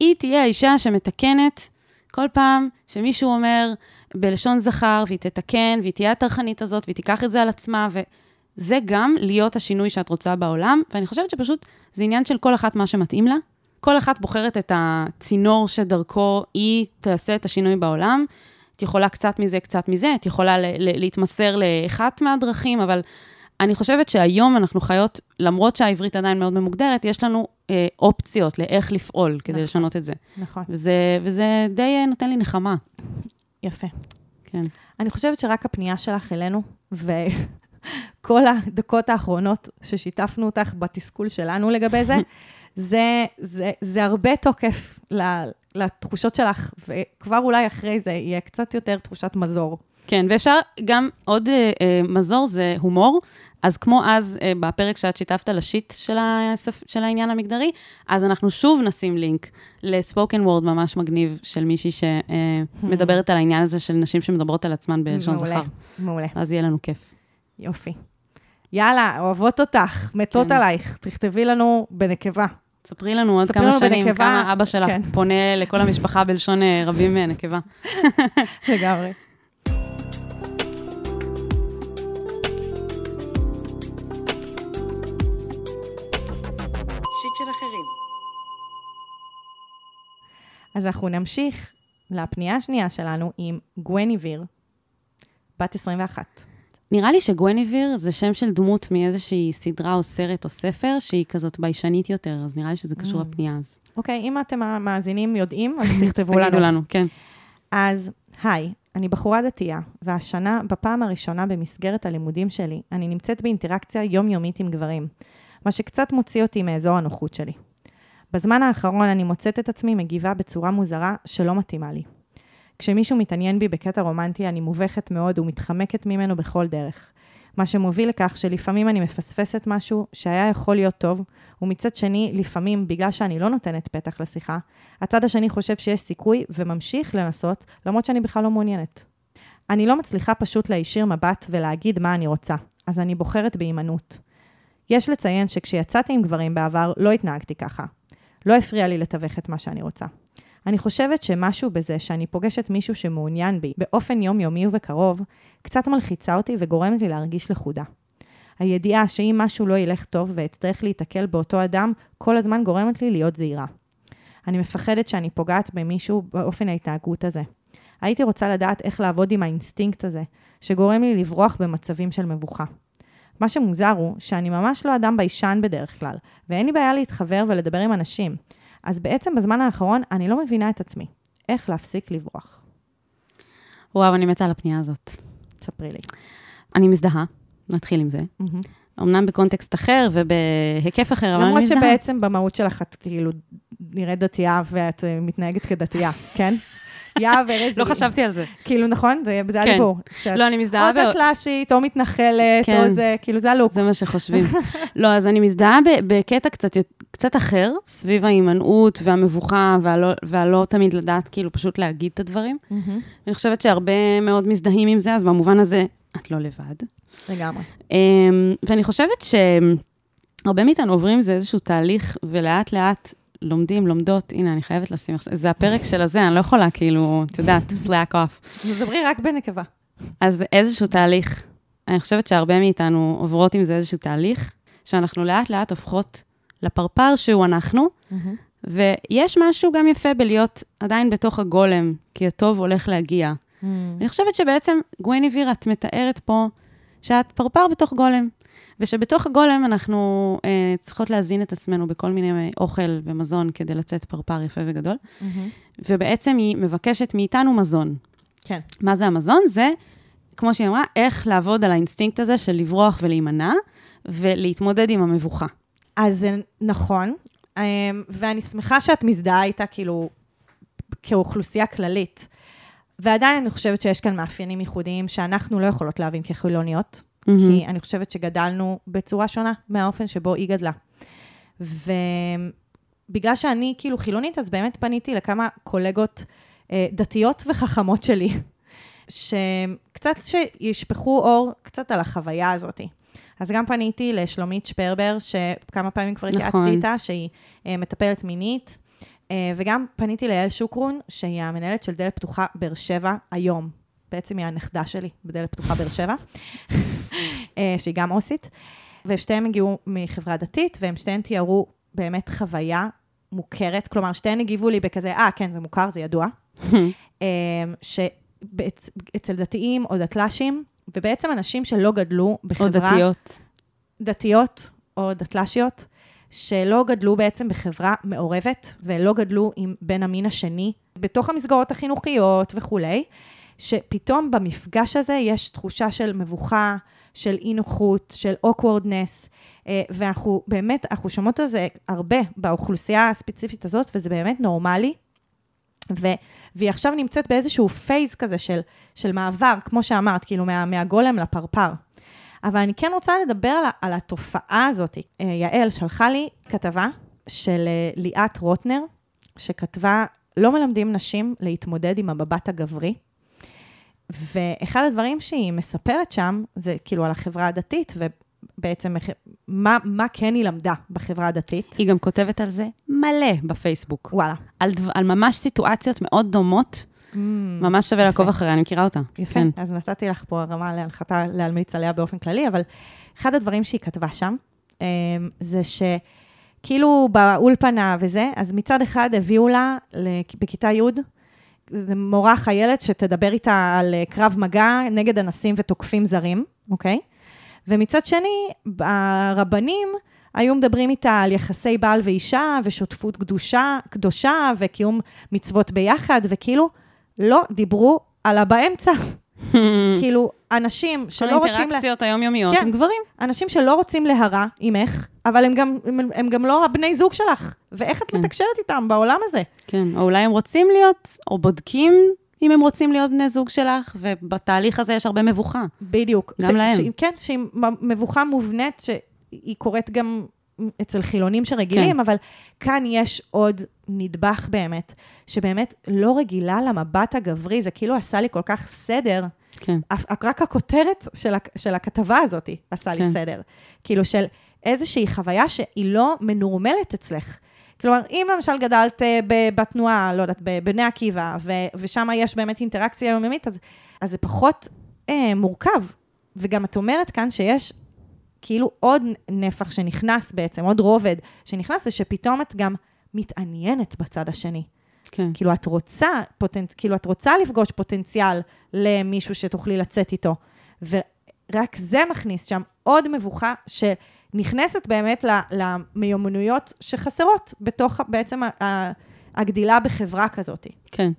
היא תהיה האישה שמתקנת כל פעם שמישהו אומר בלשון זכר, והיא תתקן, והיא תהיה הטרחנית הזאת, והיא תיקח את זה על עצמה, וזה גם להיות השינוי שאת רוצה בעולם. ואני חושבת שפשוט זה עניין של כל אחת מה שמתאים לה. כל אחת בוחרת את הצינור שדרכו היא תעשה את השינוי בעולם. את יכולה קצת מזה, קצת מזה, את יכולה ל- ל- להתמסר לאחת מהדרכים, אבל אני חושבת שהיום אנחנו חיות, למרות שהעברית עדיין מאוד ממוגדרת, יש לנו אה, אופציות לאיך לפעול כדי
נכון.
לשנות את זה.
נכון.
וזה, וזה די אה, נותן לי נחמה.
יפה.
כן.
אני חושבת שרק הפנייה שלך אלינו, וכל הדקות האחרונות ששיתפנו אותך בתסכול שלנו לגבי זה, זה, זה, זה הרבה תוקף לתחושות שלך, וכבר אולי אחרי זה יהיה קצת יותר תחושת מזור.
כן, ואפשר גם עוד אה, אה, מזור, זה הומור. אז כמו אז, אה, בפרק שאת שיתפת לשיט של, הספ... של העניין המגדרי, אז אנחנו שוב נשים לינק לספוקן וורד ממש מגניב של מישהי שמדברת על העניין הזה של נשים שמדברות על עצמן בלשון
מעולה,
זכר.
מעולה,
אז יהיה לנו כיף.
יופי. יאללה, אוהבות אותך, מתות
כן.
עלייך, תכתבי לנו בנקבה.
ספרי לנו עוד כמה
לנו
שנים,
בנקבה,
כמה אבא שלך
כן.
פונה לכל המשפחה בלשון אה, רבים אה, נקבה.
לגמרי.
שיט של אחרים.
אז אנחנו נמשיך לפנייה השנייה שלנו עם גווניביר, בת 21.
נראה לי שגווניביר זה שם של דמות מאיזושהי סדרה או סרט או ספר, שהיא כזאת ביישנית יותר, אז נראה לי שזה קשור
Mm.
לפנייה אז.
אוקיי, אם אתם המאזינים יודעים, אז תכתבו
תגידו
לנו.
לנו, כן.
אז היי, אני בחורה דתייה, והשנה, בפעם הראשונה במסגרת הלימודים שלי, אני נמצאת באינטראקציה יומיומית עם גברים, מה שקצת מוציא אותי מאזור הנוחות שלי. בזמן האחרון אני מוצאת את עצמי מגיבה בצורה מוזרה שלא מתאימה לי. כשמישהו מתעניין בי בקטע רומנטי, אני מובכת מאוד ומתחמקת ממנו בכל דרך. מה שמוביל לכך שלפעמים אני מפספסת משהו שהיה יכול להיות טוב, ומצד שני, לפעמים, בגלל שאני לא נותנת פתח לשיחה, הצד השני חושב שיש סיכוי וממשיך לנסות, למרות שאני בכלל לא מעוניינת. אני לא מצליחה פשוט להישיר מבט ולהגיד מה אני רוצה, אז אני בוחרת בהימנעות. יש לציין שכשיצאתי עם גברים בעבר, לא התנהגתי ככה. לא הפריע לי לתווך את מה שאני רוצה. אני חושבת שמשהו בזה שאני פוגשת מישהו שמעוניין בי באופן יומיומי ובקרוב, קצת מלחיצה אותי וגורמת לי להרגיש לכודה. הידיעה שאם משהו לא ילך טוב ואצטרך להיתקל באותו אדם, כל הזמן גורמת לי להיות זהירה. אני מפחדת שאני פוגעת במישהו באופן ההתנהגות הזה. הייתי רוצה לדעת איך לעבוד עם האינסטינקט הזה, שגורם לי לברוח במצבים של מבוכה. מה שמוזר הוא שאני ממש לא אדם ביישן בדרך כלל, ואין לי בעיה להתחבר ולדבר עם אנשים. אז בעצם בזמן האחרון אני לא מבינה את עצמי. איך להפסיק לברוח?
וואו, אני מתה על הפנייה הזאת.
ספרי לי.
אני מזדהה, נתחיל עם זה.
מהמם.
אמנם בקונטקסט אחר ובהיקף אחר, אבל אני
למרות
מזדהה.
שבעצם במהות שלך את כאילו נראית דתייה ואת אה, מתנהגת כדתייה, כן? יהב ארז.
לא חשבתי על זה.
כאילו, נכון? זה
כן.
הדיבור. שאת
לא, אני מזדהה
או
ב...
דתל"שית, או מתנחלת,
כן.
או זה, כאילו, זה הלוק.
זה מה שחושבים. לא, אז אני מזדהה בקטע קצת, אחר, סביב ההימנעות והמבוכה, והלא, תמיד לדעת, כאילו, פשוט להגיד את הדברים. אני חושבת שהרבה מאוד מזדהים עם זה, אז במובן הזה, את לא לבד.
לגמרי.
אמ, ואני חושבת שהרבה מאיתנו עוברים זה איזשהו תהליך, ולאט לאט לומדים, לומדות, הנה, אני חייבת לשים עכשיו, זה הפרק של הזה, אני לא יכולה, כאילו, את יודעת, to slack off.
דברי רק בנקבה.
אז איזשהו תהליך, אני חושבת שהרבה מאיתנו עוברות עם זה איזשהו תהליך, שאנחנו לאט לאט הופכות לפרפר שהוא אנחנו, ויש משהו גם יפה בלהיות עדיין בתוך הגולם, כי הטוב הולך להגיע. אני חושבת שבעצם, גוויני ויר, את מתארת פה שאת פרפר בתוך גולם, ושבתוך הגולם אנחנו אה, צריכות להזין את עצמנו בכל מיני אה, אוכל ומזון כדי לצאת פרפר יפה וגדול, ובעצם היא מבקשת מאיתנו מזון.
כן.
מה זה המזון? זה, כמו שהיא אמרה, איך לעבוד על האינסטינקט הזה של לברוח ולהימנע, ולהתמודד עם המבוכה.
אז זה נכון, אמ, ואני שמחה שאת מזדהה איתה, כאילו, כאוכלוסייה כללית. ועדיין אני חושבת שיש כאן מאפיינים ייחודיים שאנחנו לא יכולות להבין כחילוניות, כי אני חושבת שגדלנו בצורה שונה מהאופן שבו היא גדלה. ובגלל שאני כאילו חילונית, אז באמת פניתי לכמה קולגות אה, דתיות וחכמות שלי, שקצת שישפכו אור קצת על החוויה הזאת. אז גם פניתי לשלומית שפרבר, שכמה פעמים כבר התייעצתי
נכון.
איתה, שהיא אה, מטפלת מינית, אה, וגם פניתי ליעל שוקרון, שהיא המנהלת של דלת פתוחה באר שבע היום. בעצם היא הנכדה שלי בדלת פתוחה באר שבע, שהיא גם עו"סית. ושתיהן הגיעו מחברה דתית, והן שתיהן תיארו באמת חוויה מוכרת. כלומר, שתיהן הגיבו לי בכזה, אה, כן, זה מוכר, זה ידוע. אה, שאצל דתיים או דתל"שים, ובעצם אנשים שלא גדלו
או
בחברה...
דתיות.
דתיות או דתל"שיות, שלא גדלו בעצם בחברה מעורבת, ולא גדלו עם בן המין השני, בתוך המסגרות החינוכיות וכולי, שפתאום במפגש הזה יש תחושה של מבוכה, של אי-נוחות, של awkwardness, אה, ואנחנו באמת, אנחנו שומעות על זה הרבה באוכלוסייה הספציפית הזאת, וזה באמת נורמלי. ו, והיא עכשיו נמצאת באיזשהו פייז כזה של, של מעבר, כמו שאמרת, כאילו מה, מהגולם לפרפר. אבל אני כן רוצה לדבר על, על התופעה הזאת. אה, יעל שלחה לי כתבה של אה, ליאת רוטנר, שכתבה, לא מלמדים נשים להתמודד עם המבט הגברי. ואחד הדברים שהיא מספרת שם, זה כאילו על החברה הדתית, ובעצם מה, מה כן היא למדה בחברה הדתית.
היא גם כותבת על זה מלא בפייסבוק.
וואלה.
על, דו, על ממש סיטואציות מאוד דומות, ממש שווה לעקוב אחריה, אני מכירה אותה.
יפה,
כן.
אז נתתי לך פה הרמה להנחתה להמליץ עליה באופן כללי, אבל אחד הדברים שהיא כתבה שם, אמ, זה שכאילו באולפנה וזה, אז מצד אחד הביאו לה בכיתה י', מורה חיילת שתדבר איתה על אה, קרב מגע נגד אנסים ותוקפים זרים, אוקיי? ומצד שני, הרבנים היו מדברים איתה על יחסי בעל ואישה ושותפות קדושה, קדושה וקיום מצוות ביחד, וכאילו לא דיברו על הבאמצע. כאילו, אנשים
כל
שלא רוצים... לה-
האינטראקציות היומיומיות
כן.
עם גברים.
אנשים שלא רוצים להרע עמך, אבל הם גם, הם, הם גם לא הבני זוג שלך. ואיך את
כן.
מתקשרת איתם בעולם הזה?
כן, או אולי הם רוצים להיות, או בודקים אם הם רוצים להיות בני זוג שלך, ובתהליך הזה יש הרבה מבוכה.
בדיוק.
גם להם.
ש, כן, שהיא מבוכה מובנית, שהיא קורית גם אצל חילונים שרגילים,
כן.
אבל כאן יש עוד נדבך באמת, שבאמת לא רגילה למבט הגברי, זה כאילו עשה לי כל כך סדר.
כן,
רק הכותרת של, של הכתבה הזאת עשה לי
כן.
סדר. כאילו של איזושהי חוויה שהיא לא מנורמלת אצלך. כלומר, אם למשל גדלת אה, בתנועה, לא יודעת, בבני עקיבא, ו- ושם יש באמת אינטראקציה יומיומית, אז, אז זה פחות אה, מורכב. וגם את אומרת כאן שיש כאילו עוד נפח שנכנס בעצם, עוד רובד שנכנס, זה שפתאום את גם מתעניינת בצד השני.
כן.
כאילו, את רוצה, פוטנ... כאילו, את רוצה לפגוש פוטנציאל למישהו שתוכלי לצאת איתו. ורק זה מכניס שם עוד מבוכה שנכנסת באמת למיומנויות שחסרות בתוך בעצם הגדילה בחברה כזאת.
כן.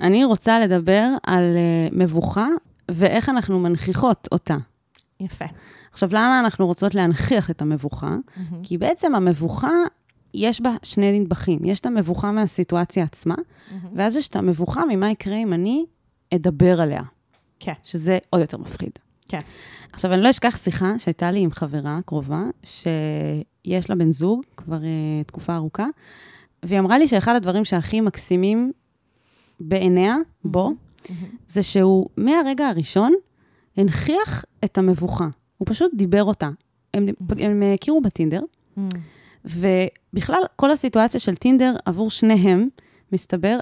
אני רוצה לדבר על uh, מבוכה ואיך אנחנו מנכיחות אותה.
יפה.
עכשיו, למה אנחנו רוצות להנכיח את המבוכה? כי בעצם המבוכה, יש בה שני נדבכים. יש את המבוכה מהסיטואציה עצמה, ואז יש את המבוכה ממה יקרה אם אני אדבר עליה,
כן,
שזה עוד יותר מפחיד.
כן.
עכשיו, אני לא אשכח שיחה שהייתה לי עם חברה קרובה, שיש לה בן זוג כבר uh, תקופה ארוכה, והיא אמרה לי שאחד הדברים שהכי מקסימים בעיניה, בו, זה שהוא מהרגע הראשון הנכיח את המבוכה. הוא פשוט דיבר אותה. הם, הם הכירו בטינדר, ובכלל, כל הסיטואציה של טינדר עבור שניהם, מסתבר,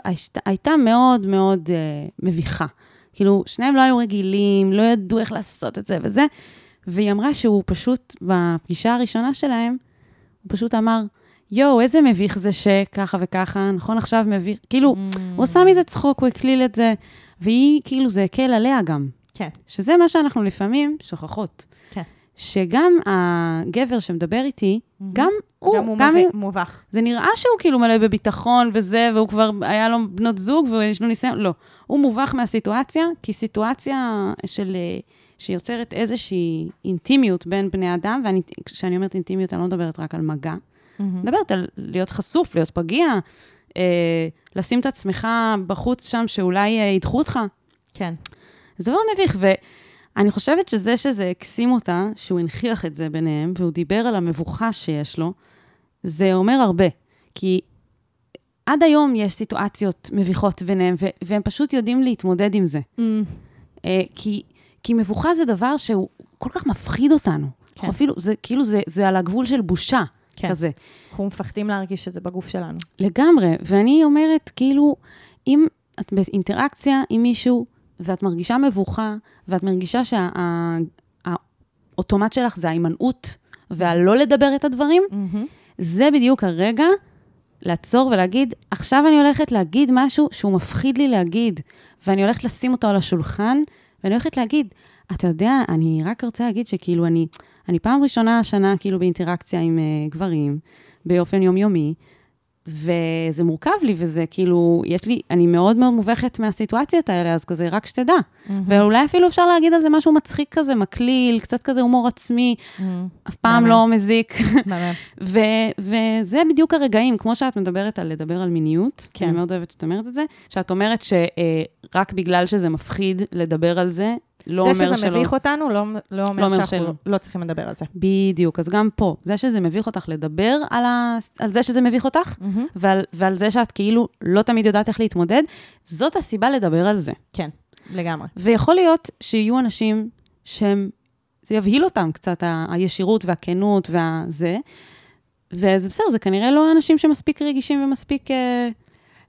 הייתה, מאוד מאוד uh, מביכה. כאילו, שניהם לא היו רגילים, לא ידעו איך לעשות את זה וזה, והיא אמרה שהוא פשוט, בפגישה הראשונה שלהם, הוא פשוט אמר, יואו, איזה מביך זה שככה וככה, נכון עכשיו מביך, כאילו, הוא עשה מזה צחוק, הוא הקליל את זה, והיא, כאילו, זה הקל עליה גם.
כן,
שזה מה שאנחנו לפעמים שוכחות.
כן.
שגם הגבר שמדבר איתי, גם הוא,
גם הוא
גם
מובך- מובך.
זה נראה שהוא כאילו מלא בביטחון וזה, והוא כבר, היה לו בנות זוג ויש לו ניסיון, לא. הוא מובך מהסיטואציה, כי סיטואציה של, אה, שיוצרת איזושהי אינטימיות בין בני אדם, וכשאני אומרת אינטימיות, אני לא מדברת רק על מגע, אני מדברת על להיות חשוף, להיות פגיע, אה, לשים את עצמך בחוץ שם, שאולי אה, ידחו אותך.
כן.
זה דבר מביך, ואני חושבת שזה שזה הקסים אותה, שהוא הנכיח את זה ביניהם, והוא דיבר על המבוכה שיש לו, זה אומר הרבה. כי עד היום יש סיטואציות מביכות ביניהם, ו- והם פשוט יודעים להתמודד עם זה. אה, כי, כי מבוכה זה דבר שהוא כל כך מפחיד אותנו.
כן.
אפילו, זה כאילו, זה, זה על הגבול של בושה.
כן.
כזה.
אנחנו מפחדים להרגיש את זה בגוף שלנו.
לגמרי, ואני אומרת, כאילו, אם את באינטראקציה עם מישהו, ואת מרגישה מבוכה, ואת מרגישה שהאוטומט שלך זה ההימנעות, והלא לדבר את הדברים, זה בדיוק הרגע לעצור ולהגיד, עכשיו אני הולכת להגיד משהו שהוא מפחיד לי להגיד, ואני הולכת לשים אותו על השולחן, ואני הולכת להגיד, אתה יודע, אני רק רוצה להגיד שכאילו אני, אני פעם ראשונה השנה כאילו באינטראקציה עם uh, גברים, באופן יומיומי, וזה מורכב לי, וזה כאילו, יש לי, אני מאוד מאוד מובכת מהסיטואציות האלה, אז כזה, רק שתדע. ואולי אפילו אפשר להגיד על זה משהו מצחיק כזה, מקליל, קצת כזה הומור עצמי, אף פעם. לא מזיק. ו- וזה בדיוק הרגעים, כמו שאת מדברת על לדבר על מיניות,
כן.
אני מאוד אוהבת שאת אומרת את זה, שאת אומרת שרק בגלל שזה מפחיד לדבר על זה, לא אומר
זה
שלא...
שזה מביך אותנו, לא, לא אומר
לא אומר
שאנחנו
שלא.
לא צריכים לדבר על זה.
בדיוק, אז גם פה, זה שזה מביך אותך לדבר על, ה... על זה שזה מביך אותך, ועל, ועל זה שאת כאילו לא תמיד יודעת איך להתמודד, זאת הסיבה לדבר על זה.
כן, לגמרי.
ויכול להיות שיהיו אנשים שהם, זה יבהיל אותם קצת, ה- הישירות והכנות והזה, וזה בסדר, זה כנראה לא אנשים שמספיק רגישים ומספיק... אה,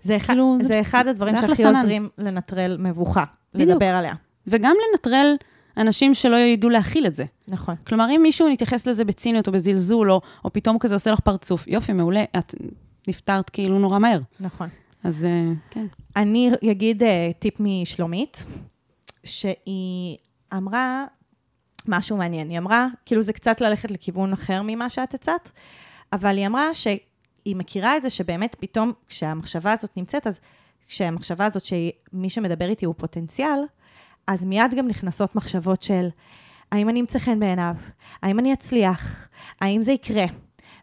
זה אחד,
כאילו,
זה,
זה-
אחד הדברים
זה
שהכי
סנן.
עוזרים לנטרל מבוכה,
בדיוק.
לדבר עליה.
וגם לנטרל אנשים שלא ידעו להכיל את זה.
נכון.
כלומר, אם מישהו מתייחס לזה בציניות או בזלזול, או, או פתאום כזה עושה לך פרצוף, יופי, מעולה, את נפטרת כאילו נורא מהר.
נכון.
אז אה, כן.
אני אגיד uh, טיפ משלומית, שהיא אמרה משהו מעניין. היא אמרה, כאילו זה קצת ללכת לכיוון אחר ממה שאת הצעת, אבל היא אמרה שהיא מכירה את זה שבאמת פתאום, כשהמחשבה הזאת נמצאת, אז כשהמחשבה הזאת שמי שמדבר איתי הוא פוטנציאל, אז מיד גם נכנסות מחשבות של האם אני אמצא חן בעיניו? האם אני אצליח? האם זה יקרה?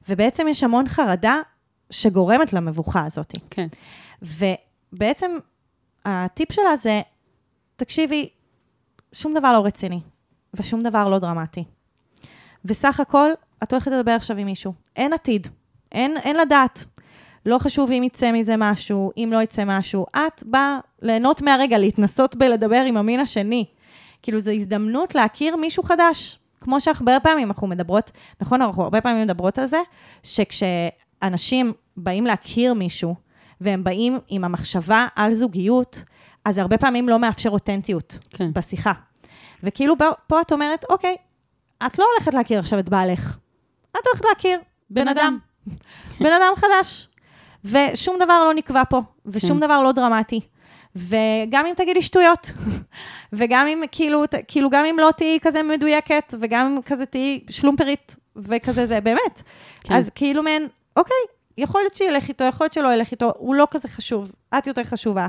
ובעצם יש המון חרדה שגורמת למבוכה הזאת.
כן.
ובעצם הטיפ שלה זה, תקשיבי, שום דבר לא רציני, ושום דבר לא דרמטי. וסך הכל, את הולכת לדבר עכשיו עם מישהו. אין עתיד, אין, אין לדעת. לא חשוב אם יצא מזה משהו, אם לא יצא משהו. את באה ליהנות מהרגע, להתנסות בלדבר עם המין השני. כאילו, זו הזדמנות להכיר מישהו חדש. כמו שהרבה פעמים אנחנו מדברות, נכון, אנחנו הרבה פעמים מדברות על זה, שכשאנשים באים להכיר מישהו, והם באים עם המחשבה על זוגיות, אז הרבה פעמים לא מאפשר אותנטיות
כן.
בשיחה. וכאילו פה, את אומרת, אוקיי, את לא הולכת להכיר עכשיו את בעלך, את הולכת להכיר בן אדם. בן אדם חדש. ושום דבר לא נקבע פה, ושום
כן.
דבר לא דרמטי. וגם אם תגידי שטויות, וגם אם, כאילו, כאילו, גם אם לא תהיי כזה מדויקת, וגם אם כזה תהיי שלומפרית, וכזה זה, באמת.
כן.
אז כאילו מעין, אוקיי, יכול להיות שילך איתו, יכול להיות שלא ילך איתו, הוא לא כזה חשוב, את יותר חשובה.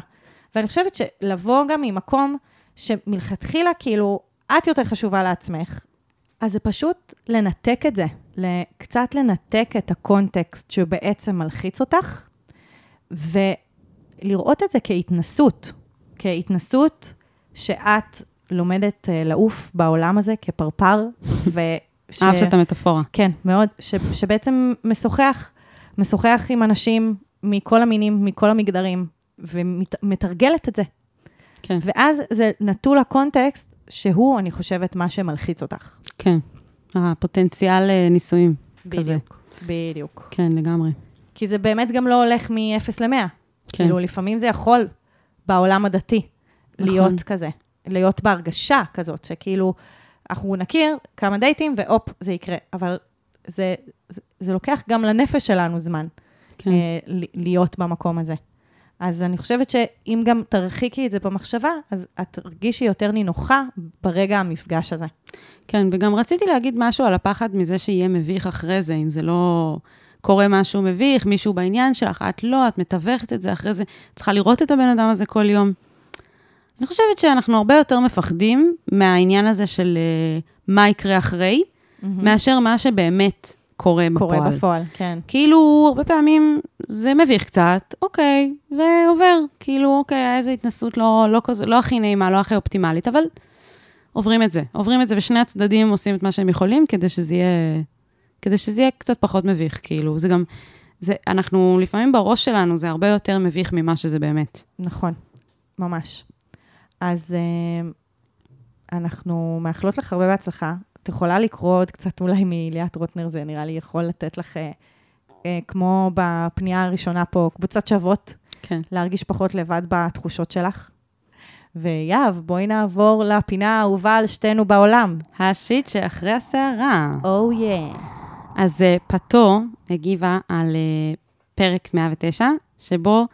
ואני חושבת שלבוא גם ממקום שמלכתחילה, כאילו, את יותר חשובה לעצמך, אז זה פשוט לנתק את זה, קצת לנתק את הקונטקסט שבעצם מלחיץ אותך, ולראות את זה כהתנסות, כהתנסות שאת לומדת אה, לעוף בעולם הזה כפרפר, וש...
אהבת את המטאפורה.
כן, מאוד, ש, שבעצם משוחח, משוחח עם אנשים מכל המינים, מכל המגדרים, ומתרגלת את זה.
כן,
ואז זה נטול הקונטקסט, שהוא, אני חושבת, מה שמלחיץ אותך.
כן. הפוטנציאל אה, נישואים. כזה.
בדיוק, בדיוק.
כן, לגמרי.
כי זה באמת גם לא הולך מ-0 ל-100.
כן.
כאילו, לפעמים זה יכול בעולם הדתי
נכון.
להיות כזה, להיות בהרגשה כזאת, שכאילו, אנחנו נכיר כמה דייטים, והופ, זה יקרה. אבל זה, זה, זה לוקח גם לנפש שלנו זמן
כן.
אה, להיות במקום הזה. אז אני חושבת שאם גם תרחיקי את זה במחשבה, אז את תרגישי יותר נינוחה ברגע המפגש הזה.
כן, וגם רציתי להגיד משהו על הפחד מזה שיהיה מביך אחרי זה, אם זה לא קורה משהו מביך, מישהו בעניין שלך, את לא, את מתווכת את זה אחרי זה, צריכה לראות את הבן אדם הזה כל יום. אני חושבת שאנחנו הרבה יותר מפחדים מהעניין הזה של uh, מה יקרה אחרי, מאשר מה שבאמת קורה בפועל.
קורה בפועל, כן.
כאילו, הרבה פעמים זה מביך קצת, אוקיי, ועובר. כאילו, אוקיי, היה איזו התנסות לא, לא, כזה, לא הכי נעימה, לא הכי אופטימלית, אבל עוברים את זה. עוברים את זה, ושני הצדדים עושים את מה שהם יכולים כדי שזה יהיה, כדי שזה יהיה קצת פחות מביך, כאילו. זה גם, זה, אנחנו, לפעמים בראש שלנו זה הרבה יותר מביך ממה שזה באמת.
נכון, ממש. אז אה, אנחנו מאחלות לך הרבה בהצלחה. את יכולה לקרוא עוד קצת אולי מליאת רוטנר, זה נראה לי יכול לתת לך, אה, אה, כמו בפנייה הראשונה פה, קבוצת שוות,
כן.
להרגיש פחות לבד בתחושות שלך. ויהב, בואי נעבור לפינה האהובה על שתינו בעולם.
השיט שאחרי הסערה.
או oh, יא. Yeah.
אז uh, פתו הגיבה על uh, פרק 109, שבו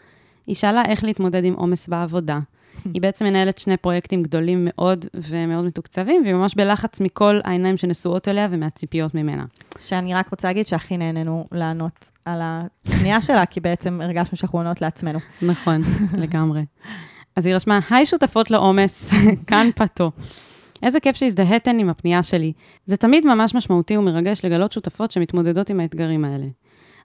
היא שאלה איך להתמודד עם עומס בעבודה. היא בעצם מנהלת שני פרויקטים גדולים מאוד ומאוד מתוקצבים, והיא ממש בלחץ מכל העיניים שנשואות אליה ומהציפיות ממנה.
שאני רק רוצה להגיד שהכי נהנינו לענות על הפנייה שלה, כי בעצם הרגשנו שאנחנו עונות לעצמנו.
נכון, לגמרי. אז היא רשמה, היי שותפות לעומס, כאן פתו. איזה כיף שהזדהיתן עם הפנייה שלי. זה תמיד ממש משמעותי ומרגש לגלות שותפות שמתמודדות עם האתגרים האלה.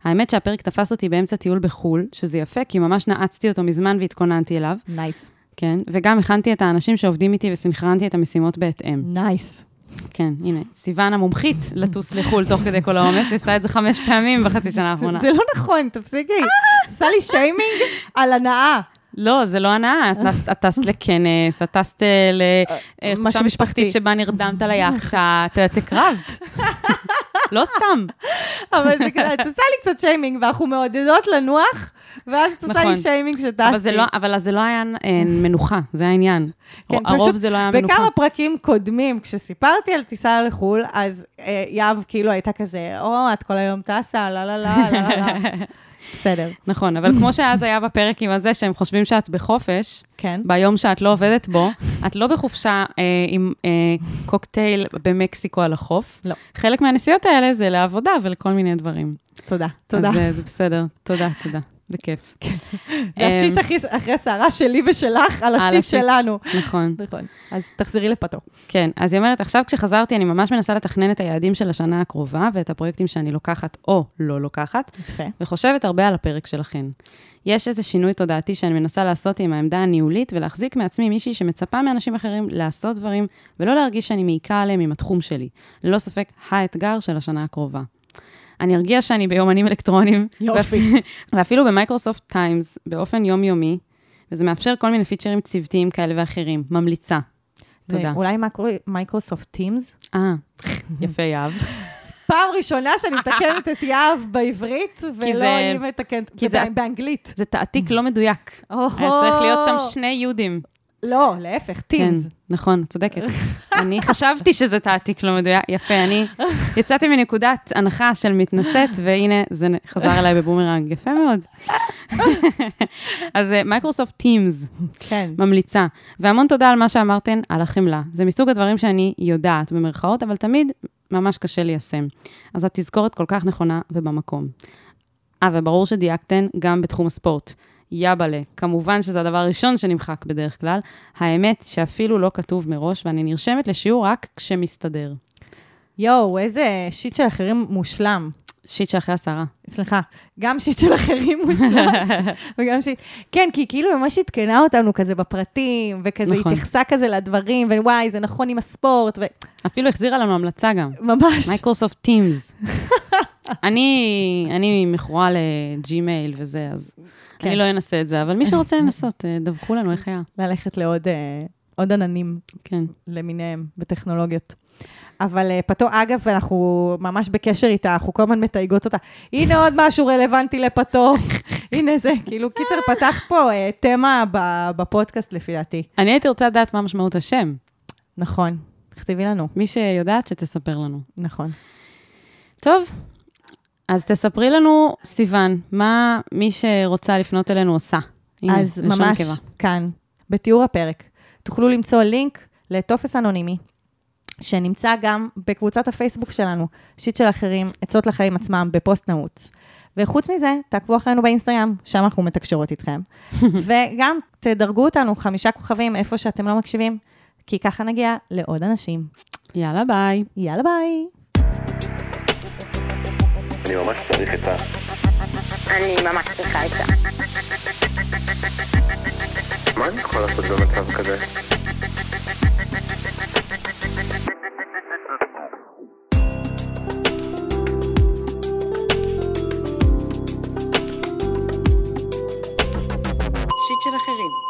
האמת שהפרק תפס אותי באמצע טיול בחו"ל, שזה יפה, כי ממש נעצתי אותו מזמן והתכוננתי אליו,
nice.
כן, וגם הכנתי את האנשים שעובדים איתי וסנכרנתי את המשימות בהתאם.
nice.
כן, הנה, סיוון המומחית לטוס לחו"ל תוך כדי כל העומס, היא עשתה את זה חמש פעמים בחצי שנה האחרונה.
זה לא נכון, תפסיקי. עושה לי שיימינג על הנאה.
לא, זה לא הנאה, את טסת- לכנס, את טסת אה, לחופשה
משהו
משפחתית
משפחתי.
שבה נרדמת על היאכטה, את- הקרבת. לא סתם.
אבל זה כזה, את עושה לי קצת שיימינג, ואנחנו מעודדות לנוח, ואז את עושה
נכון.
לי שיימינג שטסתי.
אבל זה לא- אבל זה לא היה אה, מנוחה, זה העניין.
כן,
הרוב זה לא היה מנוחה.
בכמה פרקים קודמים, כשסיפרתי על טיסה לחו"ל, אז אה, יהב כאילו הייתה כזה, או, את כל היום טסה, לא, לא, לא, לא, לא. בסדר,
נכון, אבל כמו שאז היה בפרק עם הזה, שהם חושבים שאת בחופש,
כן.
ביום שאת לא עובדת בו, את לא בחופשה אה, עם אה, קוקטייל במקסיקו על החוף.
לא.
חלק מהנסיעות האלה זה לעבודה ולכל מיני דברים.
תודה, תודה.
אז אה, זה בסדר, תודה, תודה. בכיף.
זה השיט
אמ,
אחרי הסערה שלי ושלך על השיט
השיט.
שלנו.
נכון.
נכון. אז תחזרי לפתו.
כן, אז היא אומרת, עכשיו כשחזרתי, אני ממש מנסה לתכנן את היעדים של השנה הקרובה ואת הפרויקטים שאני לוקחת או לא לוקחת,
יפה.
וחושבת הרבה על הפרק שלכן. יש איזה שינוי תודעתי שאני מנסה לעשות עם העמדה הניהולית ולהחזיק מעצמי מישהי שמצפה מאנשים אחרים לעשות דברים ולא להרגיש שאני מעיקה עליהם עם התחום שלי. ללא ספק, האתגר של השנה הקרובה. אני ארגיע שאני ביומנים אלקטרוניים.
יופי.
ואפילו ב Microsoft Times, באופן יומיומי, וזה מאפשר כל מיני פיצ'רים צוותיים כאלה ואחרים. ממליצה. תודה.
אולי Microsoft Teams?
אה, יפה, יהב.
פעם ראשונה שאני מתקנת את יהב בעברית, ולא היא מתקנת,
כי זה-
ובא- באנגלית.
זה תעתיק לא מדויק. היה צריך להיות שם שני יודים.
לא, להפך, Teams.
כן, נכון, צודקת. אני חשבתי שזה תעתיק לא מדויק. יפה, אני יצאתי מנקודת הנחה של מתנשאת, והנה, זה חזר אליי בבומרנג. יפה מאוד. אז Microsoft Teams,
כן.
ממליצה. והמון תודה על מה שאמרתן, על החמלה. זה מסוג הדברים שאני יודעת, במרכאות, אבל תמיד ממש קשה ליישם. אז התזכורת כל כך נכונה ובמקום. אה, וברור שדייקתן גם בתחום הספורט. יבלה, כמובן שזה הדבר הראשון שנמחק בדרך כלל. האמת שאפילו לא כתוב מראש, ואני נרשמת לשיעור רק כשמסתדר.
יואו, איזה שיט של אחרים מושלם.
שיט שאחרי עשרה.
סליחה, גם שיט של אחרים מושלם, וגם שיט... כן, כי כאילו ממש עדכנה אותנו כזה בפרטים, וכזה
נכון.
התייחסה כזה לדברים, ווואי, זה נכון עם הספורט,
אפילו החזירה לנו המלצה גם.
וממש.
מייקרוסופט טימס. אני, אני מכורה לג'ימייל וזה, אז
כן.
אני לא אנסה את זה, אבל מי שרוצה לנסות, אה, דווחו לנו איך היה.
ללכת לעוד אה, עוד עננים
כן.
למיניהם בטכנולוגיות. אבל אה, פתו, אגב, אנחנו ממש בקשר איתה, אנחנו כל הזמן מתייגות אותה. הנה עוד משהו רלוונטי לפתו. הנה זה, כאילו, קיצר, פתחת פה אה, תמה בפודקאסט, לפי דעתי.
אני הייתי רוצה לדעת מה משמעות השם.
נכון, תכתבי לנו.
מי שיודעת, שתספר לנו.
נכון.
טוב, אז תספרי לנו, סיוון, מה מי שרוצה לפנות אלינו עושה. הנה,
אז ממש
נקבה.
כאן, בתיאור הפרק, תוכלו למצוא לינק לטופס אנונימי, שנמצא גם בקבוצת הפייסבוק שלנו, שיט של אחרים, עצות לחיים עצמם, בפוסט נעוץ. וחוץ מזה, תעקבו אחרינו באינסטגרם, שם אנחנו מתקשרות איתכם. וגם תדרגו אותנו חמישה כוכבים איפה שאתם לא מקשיבים, כי ככה נגיע לעוד אנשים.
יאללה, ביי.
יאללה ביי.
אני ממש צריך את ה...
אני ממש צריכה עצה.
מה אני יכול לעשות במצב כזה?
שיט של אחרים.